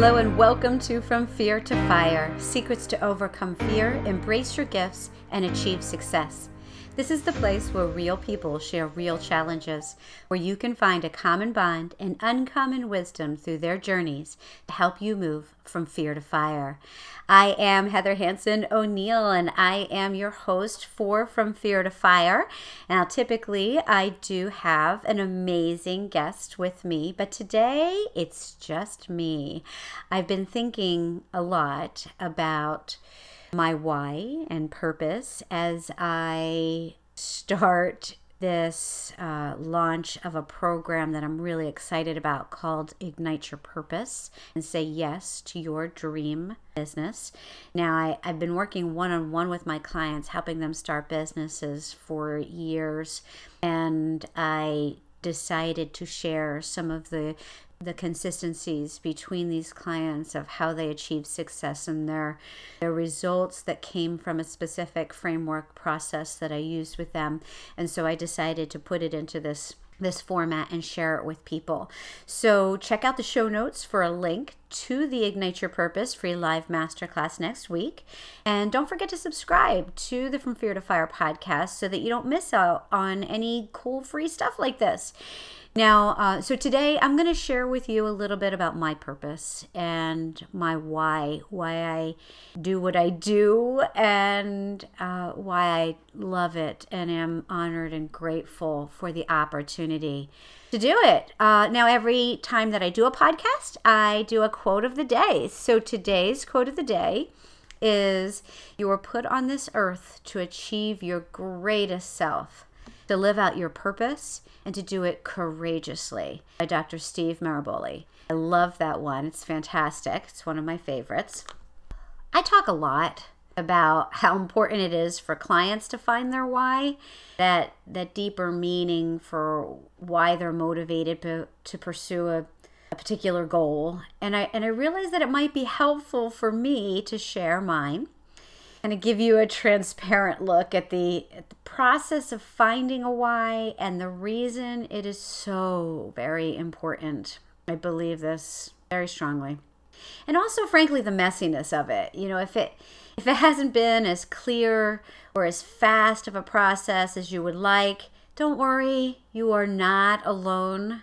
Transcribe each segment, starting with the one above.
Hello, and welcome to From Fear to Fire Secrets to Overcome Fear, Embrace Your Gifts, and Achieve Success. This is the place where real people share real challenges, where you can find a common bond and uncommon wisdom through their journeys to help you move from fear to fire. I am Heather Hanson O'Neill, and I am your host for From Fear to Fire. Now, typically, I do have an amazing guest with me, but today it's just me. I've been thinking a lot about my why and purpose as I start this uh, launch of a program that I'm really excited about called Ignite Your Purpose and Say Yes to Your Dream Business. Now, I, I've been working one on one with my clients, helping them start businesses for years, and I decided to share some of the the consistencies between these clients of how they achieve success and their their results that came from a specific framework process that I used with them. And so I decided to put it into this this format and share it with people. So check out the show notes for a link to the Ignite Your Purpose free live masterclass next week. And don't forget to subscribe to the From Fear to Fire podcast so that you don't miss out on any cool free stuff like this. Now, uh, so today I'm going to share with you a little bit about my purpose and my why, why I do what I do, and uh, why I love it and am honored and grateful for the opportunity to do it. Uh, now, every time that I do a podcast, I do a quote of the day. So today's quote of the day is You were put on this earth to achieve your greatest self, to live out your purpose and to do it courageously by Dr. Steve Maraboli. I love that one. It's fantastic. It's one of my favorites. I talk a lot about how important it is for clients to find their why, that that deeper meaning for why they're motivated to, pursue a, a particular goal. And I and I realize that it might be helpful for me to share mine and to give you a transparent look at the, at the process of finding a why and the reason it is so very important. I believe this very strongly. And also frankly the messiness of it. You know, if it if it hasn't been as clear or as fast of a process as you would like, don't worry, you are not alone.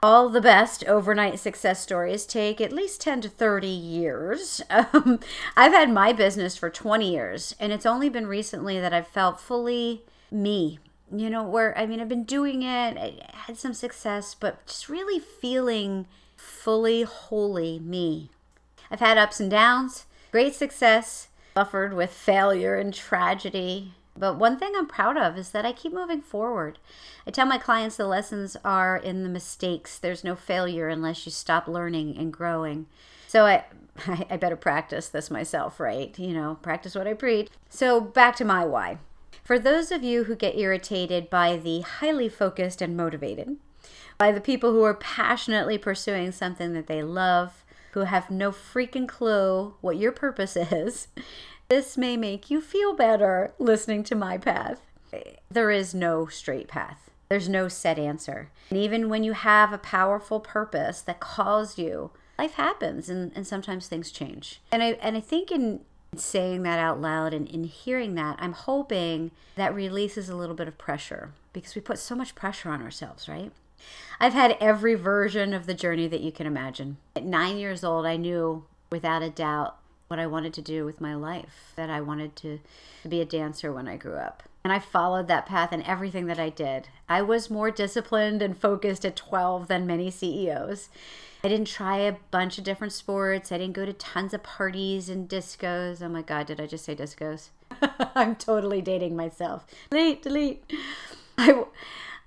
All the best overnight success stories take at least 10 to 30 years. Um, I've had my business for 20 years, and it's only been recently that I've felt fully me. You know, where I mean, I've been doing it, I had some success, but just really feeling fully, wholly me. I've had ups and downs, great success, buffered with failure and tragedy, but one thing I'm proud of is that I keep moving forward. I tell my clients the lessons are in the mistakes. There's no failure unless you stop learning and growing. So I, I better practice this myself, right? You know, practice what I preach. So back to my why. For those of you who get irritated by the highly focused and motivated, by the people who are passionately pursuing something that they love, who have no freaking clue what your purpose is, this may make you feel better listening to my path. There is no straight path. There's no set answer. And even when you have a powerful purpose that calls you, life happens and, and sometimes things change. And I and I think in saying that out loud and in hearing that, I'm hoping that releases a little bit of pressure because we put so much pressure on ourselves, right? I've had every version of the journey that you can imagine. At nine years old, I knew without a doubt what I wanted to do with my life, that I wanted to, to be a dancer when I grew up. And I followed that path in everything that I did. I was more disciplined and focused at 12 than many CEOs. I didn't try a bunch of different sports. I didn't go to tons of parties and discos. Oh my God, did I just say discos? I'm totally dating myself. Delete, delete. I,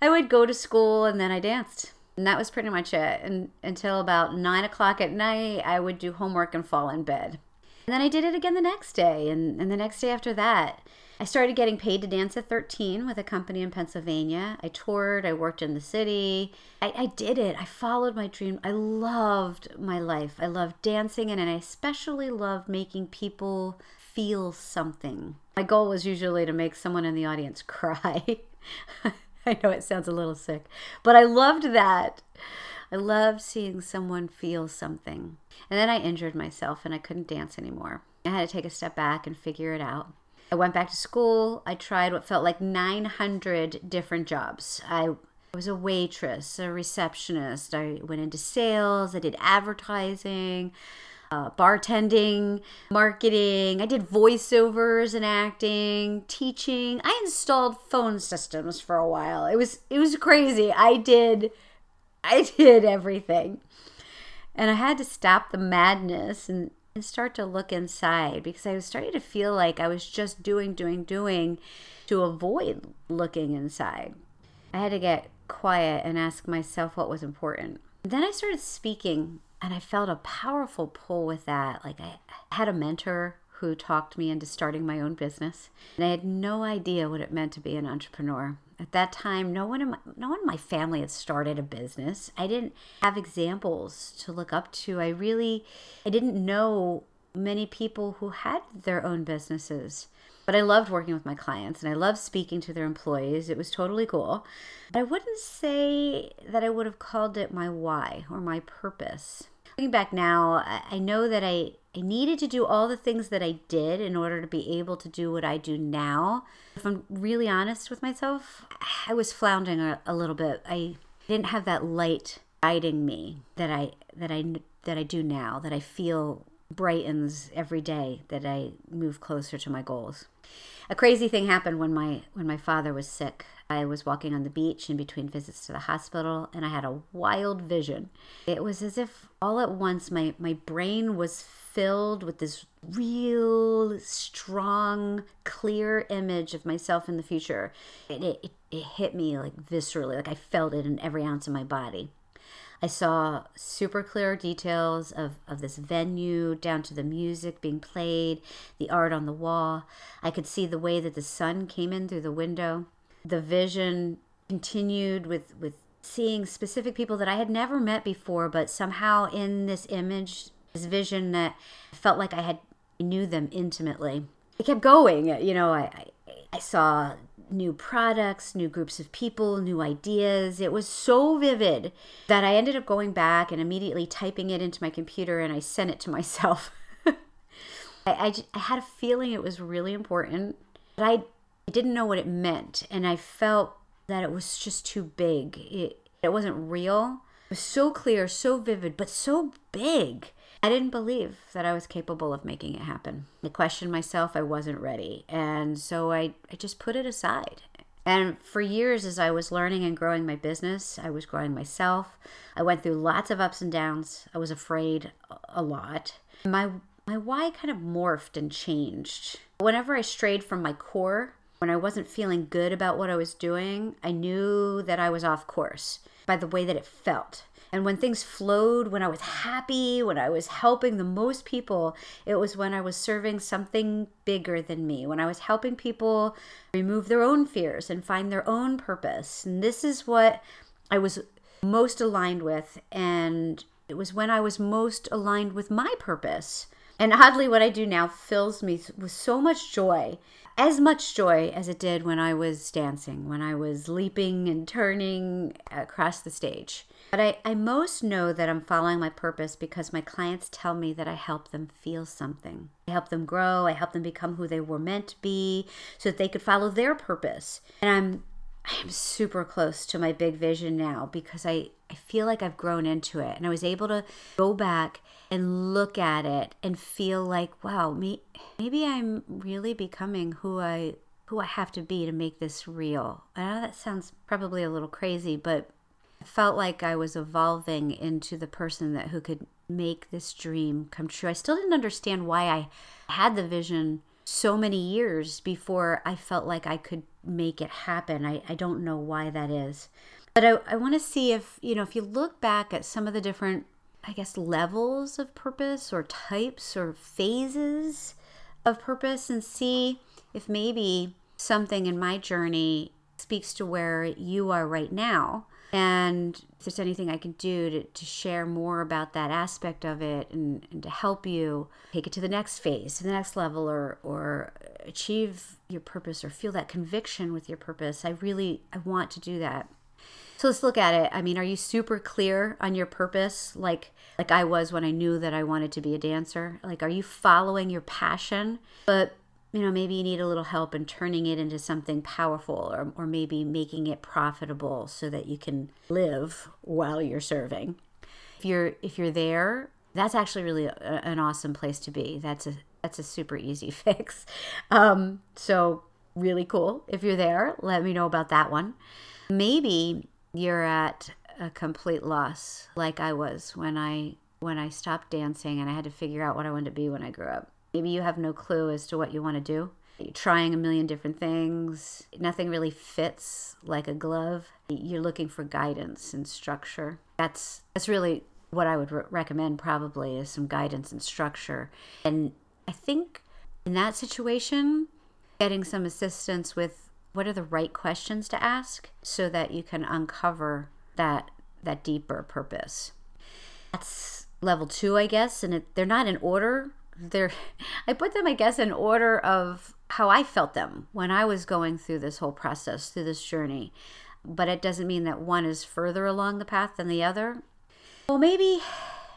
I would go to school and then I danced. And that was pretty much it. And until about nine o'clock at night, I would do homework and fall in bed. And then I did it again the next day and, and the next day after that. I started getting paid to dance at 13 with a company in Pennsylvania. I toured, I worked in the city. I, I did it. I followed my dream. I loved my life. I loved dancing and, and I especially loved making people feel something. My goal was usually to make someone in the audience cry. I know it sounds a little sick, but I loved that. I loved seeing someone feel something. And then I injured myself and I couldn't dance anymore. I had to take a step back and figure it out. I went back to school. I tried what felt like 900 different jobs. I was a waitress, a receptionist. I went into sales. I did advertising uh, bartending, marketing. I did voiceovers and acting, teaching. I installed phone systems for a while. It was it was crazy. I did I did everything. And I had to stop the madness and, and start to look inside because I was starting to feel like I was just doing, doing, doing to avoid looking inside. I had to get quiet and ask myself what was important. Then I started speaking and I felt a powerful pull with that. Like I had a mentor who talked me into starting my own business, and I had no idea what it meant to be an entrepreneur. At that time, no one in my, no one in my family had started a business. I didn't have examples to look up to. I really I didn't know many people who had their own businesses. But I loved working with my clients and I loved speaking to their employees. It was totally cool. But I wouldn't say that I would have called it my why or my purpose. Looking back now, I know that I, I needed to do all the things that I did in order to be able to do what I do now. If I'm really honest with myself, I was floundering a, a little bit. I didn't have that light guiding me that I that I that I do now. That I feel brightens every day that I move closer to my goals. A crazy thing happened when my when my father was sick. I was walking on the beach in between visits to the hospital and I had a wild vision. It was as if all at once my, my brain was filled with this real strong clear image of myself in the future. It, it, it hit me like viscerally, like I felt it in every ounce of my body. I saw super clear details of, of this venue, down to the music being played, the art on the wall. I could see the way that the sun came in through the window. The vision continued with, with seeing specific people that I had never met before, but somehow in this image, this vision that felt like I had knew them intimately. It kept going. You know, I, I, I saw new products, new groups of people, new ideas. It was so vivid that I ended up going back and immediately typing it into my computer and I sent it to myself. I, I, I, had a feeling it was really important, but I, I didn't know what it meant. And I felt that it was just too big. It, it wasn't real. It was so clear, so vivid, but so big. I didn't believe that I was capable of making it happen. I questioned myself, I wasn't ready. And so I, I just put it aside. And for years, as I was learning and growing my business, I was growing myself. I went through lots of ups and downs. I was afraid a lot. My, my why kind of morphed and changed. Whenever I strayed from my core, when I wasn't feeling good about what I was doing, I knew that I was off course by the way that it felt. And when things flowed, when I was happy, when I was helping the most people, it was when I was serving something bigger than me, when I was helping people remove their own fears and find their own purpose. And this is what I was most aligned with. And it was when I was most aligned with my purpose. And oddly, what I do now fills me with so much joy as much joy as it did when I was dancing, when I was leaping and turning across the stage. But I, I most know that I'm following my purpose because my clients tell me that I help them feel something. I help them grow, I help them become who they were meant to be so that they could follow their purpose. And I'm I'm super close to my big vision now because I, I feel like I've grown into it and I was able to go back and look at it and feel like, wow, me, maybe I'm really becoming who I who I have to be to make this real. I know that sounds probably a little crazy, but felt like I was evolving into the person that who could make this dream come true. I still didn't understand why I had the vision so many years before I felt like I could make it happen. I, I don't know why that is. But I, I want to see if, you know, if you look back at some of the different, I guess, levels of purpose or types or phases of purpose and see if maybe something in my journey speaks to where you are right now and if there's anything I can do to, to share more about that aspect of it and, and to help you take it to the next phase, to the next level, or, or achieve your purpose or feel that conviction with your purpose, I really I want to do that. So let's look at it. I mean, are you super clear on your purpose like like I was when I knew that I wanted to be a dancer? Like are you following your passion? But you know, maybe you need a little help in turning it into something powerful or, or maybe making it profitable so that you can live while you're serving. If you're if you're there, that's actually really a, an awesome place to be. That's a that's a super easy fix. Um, so really cool. If you're there, let me know about that one. Maybe you're at a complete loss like I was when I when I stopped dancing and I had to figure out what I wanted to be when I grew up. Maybe you have no clue as to what you want to do. You're trying a million different things. Nothing really fits like a glove. You're looking for guidance and structure. That's that's really what I would re- recommend probably is some guidance and structure. And I think in that situation, getting some assistance with what are the right questions to ask so that you can uncover that that deeper purpose. That's level 2, I guess, and it, they're not in order. They're I put them I guess in order of how I felt them when I was going through this whole process, through this journey. But it doesn't mean that one is further along the path than the other. Well, maybe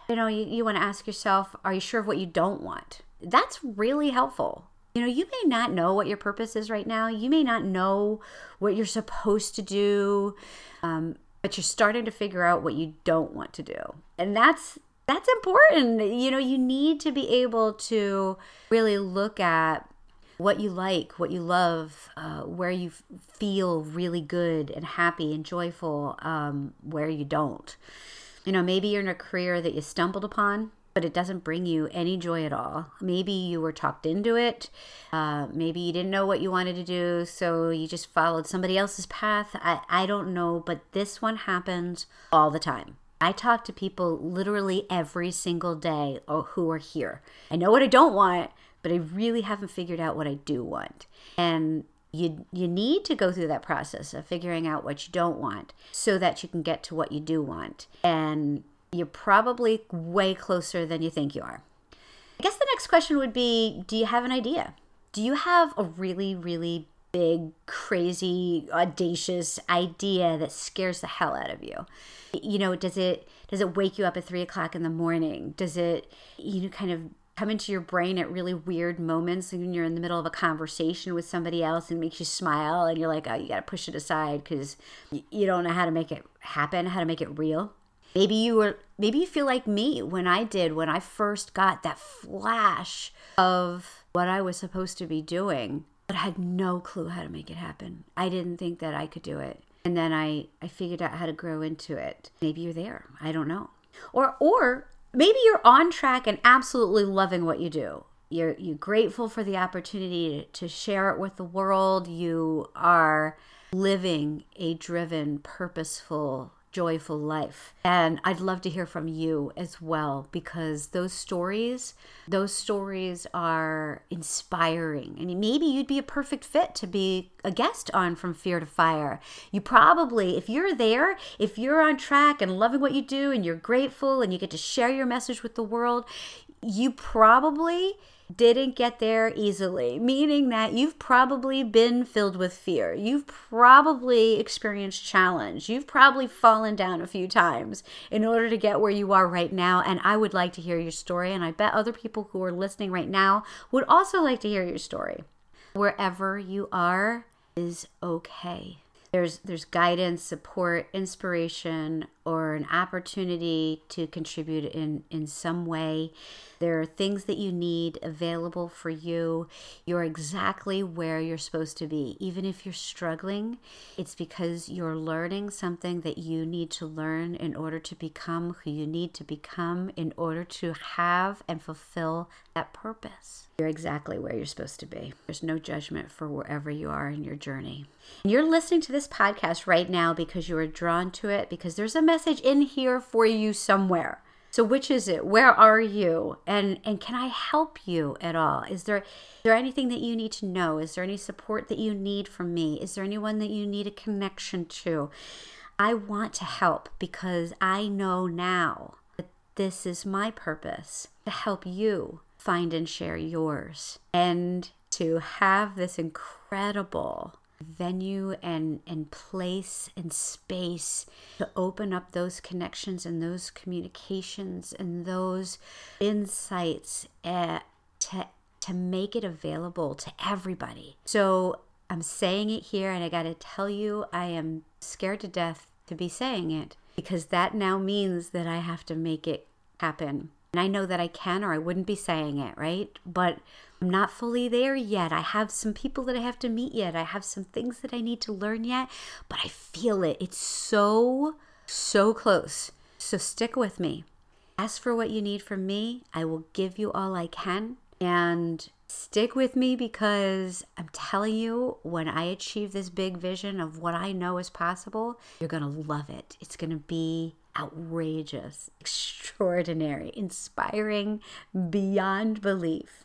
you know, you, you want to ask yourself, are you sure of what you don't want? That's really helpful you know, you may not know what your purpose is right now. You may not know what you're supposed to do, um, but you're starting to figure out what you don't want to do, and that's that's important. You know, you need to be able to really look at what you like, what you love, uh, where you feel really good and happy and joyful, um, where you don't. You know, maybe you're in a career that you stumbled upon but it doesn't bring you any joy at all. Maybe you were talked into it. Uh, maybe you didn't know what you wanted to do, so you just followed somebody else's path. I, I don't know, but this one happens all the time. I talk to people literally every single day uh, who are here. I know what I don't want, but I really haven't figured out what I do want. And you you need to go through that process of figuring out what you don't want so that you can get to what you do want. And you're probably way closer than you think you are. I guess the next question would be Do you have an idea? Do you have a really, really big, crazy, audacious idea that scares the hell out of you? You know, does it does it wake you up at three o'clock in the morning? Does it you know kind of come into your brain at really weird moments when you're in the middle of a conversation with somebody else and makes you smile and you're like, oh, you got to push it aside because you don't know how to make it happen, how to make it real. Maybe you were maybe you feel like me when I did when I first got that flash of what I was supposed to be doing, but I had no clue how to make it happen. I didn't think that I could do it. And then I I figured out how to grow into it. Maybe you're there. I don't know. Or or maybe you're on track and absolutely loving what you do. You're you're grateful for the opportunity to, to share it with the world. You are living a driven, purposeful joyful life. And I'd love to hear from you as well because those stories, those stories are inspiring. I And maybe you'd be a perfect fit to be a guest on From Fear to Fire. You probably, if you're there, if you're on track and loving what you do and you're grateful and you get to share your message with the world, you probably didn't get there easily, meaning that you've probably been filled with fear. You've probably experienced challenge. You've probably fallen down a few times in order to get where you are right now. And I would like to hear your story. And I bet other people who are listening right now would also like to hear your story. Wherever you are is okay there's there's guidance support inspiration or an opportunity to contribute in in some way. There are things that you need available for you. You're exactly where you're supposed to be. Even if you're struggling it's because you're learning something that you need to learn in order to become who you need to become in order to have and fulfill that purpose you're exactly where you're supposed to be there's no judgment for wherever you are in your journey you're listening to this podcast right now because you are drawn to it, because there's a message in here for you somewhere. So which is it? Where are you? And and can I help you at all? Is there is there anything that you need to know? Is there any support that you need from me? Is there anyone that you need a connection to? I want to help because I know now that this is my purpose to help you find and share yours and to have this incredible venue and and place and space to open up those connections and those communications and those insights uh, to to make it available to everybody. So I'm saying it here and I got to tell you I am scared to death to be saying it because that now means that I have to make it happen. And I know that I can or I wouldn't be saying it, right? But I'm not fully there yet. I have some people that I have to meet yet. I have some things that I need to learn yet, but I feel it. It's so, so close. So stick with me. Ask for what you need from me. I will give you all I can. And stick with me because I'm telling you, when I achieve this big vision of what I know is possible, you're going to love it. It's going to be outrageous, extraordinary, inspiring beyond belief.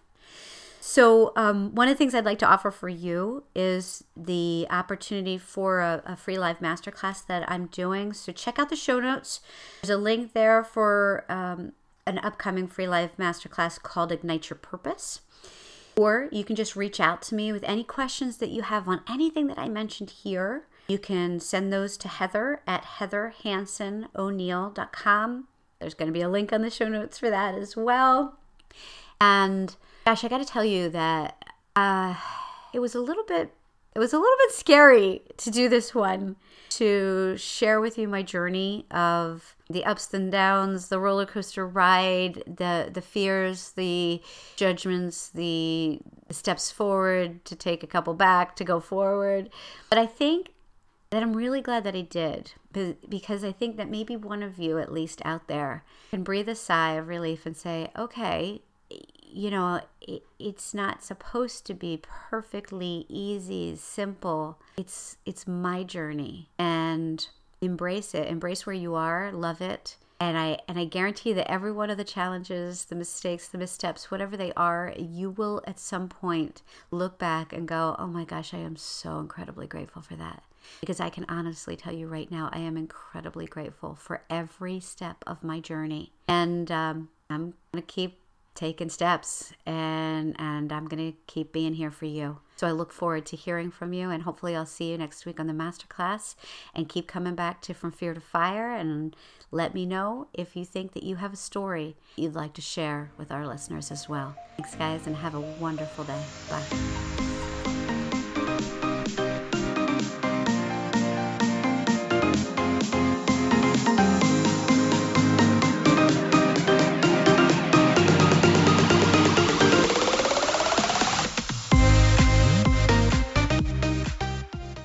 So, um, one of the things I'd like to offer for you is the opportunity for a, a, free live masterclass that I'm doing. So, check out the show notes. There's a link there for um, an upcoming free live masterclass called Ignite Your Purpose. Or you can just reach out to me with any questions that you have on anything that I mentioned here. You can send those to Heather at heatherhansoneil.com. There's going to be a link on the show notes for that as well. And gosh, I got to tell you that uh, it was a little bit it was a little bit scary to do this one to share with you my journey of the ups and downs, the roller coaster ride, the the fears, the judgments, the steps forward to take a couple back to go forward. But I think that I'm really glad that I did because I think that maybe one of you at least out there can breathe a sigh of relief and say, "Okay, you know, it, it's not supposed to be perfectly easy, simple. It's it's my journey and embrace it. Embrace where you are, love it. And I and I guarantee that every one of the challenges, the mistakes, the missteps, whatever they are, you will at some point look back and go, "Oh my gosh, I am so incredibly grateful for that." Because I can honestly tell you right now, I am incredibly grateful for every step of my journey, and um, I'm gonna keep taking steps and and I'm going to keep being here for you. So I look forward to hearing from you and hopefully I'll see you next week on the masterclass and keep coming back to From Fear to Fire and let me know if you think that you have a story you'd like to share with our listeners as well. Thanks guys and have a wonderful day. Bye.